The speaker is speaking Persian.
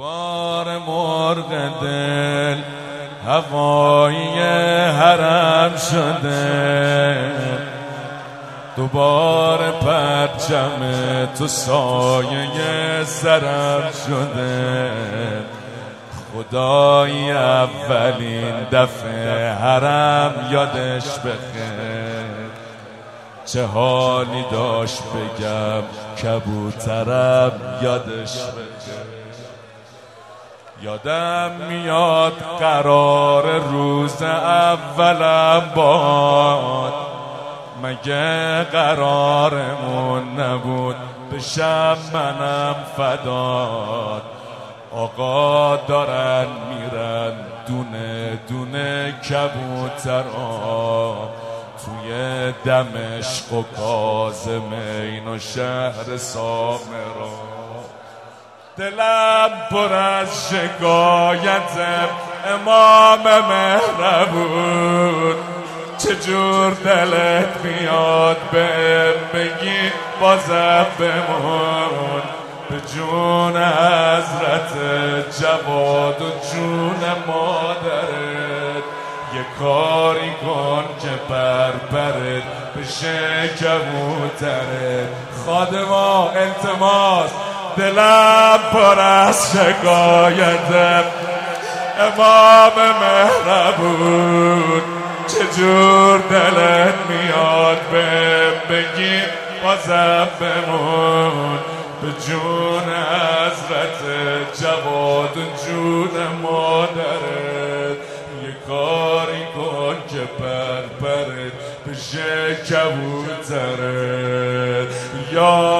دوباره مرغ دل هوایی حرم شده. دوباره پرچم تو سایه سرم شده. خدای اولین دفعه حرم یادش بخیر. چه حالی داشت بگم کبوترم یادش بخیر. یادم میاد قرار روز اولم باد. مگه قرارمون نبود بشم منم فداد. آقا دارن میرن دونه دونه کبوترا توی دمشق و کازمین و شهر سامرا. دلم پر از شکایت امام مهربون. چجور دلت میاد به بگی بازم بمون. به جون حضرت جواد و جون مادرت. یه کاری کن که بربرت بشه کبوترت خادما التماس دلم پر از شکایت. امام مهربون چجور دلت میاد به بگی بازم بمون. به جون حضرت جواد جون مادرت یه کاری کن که پرپرت بشه کبوترت یا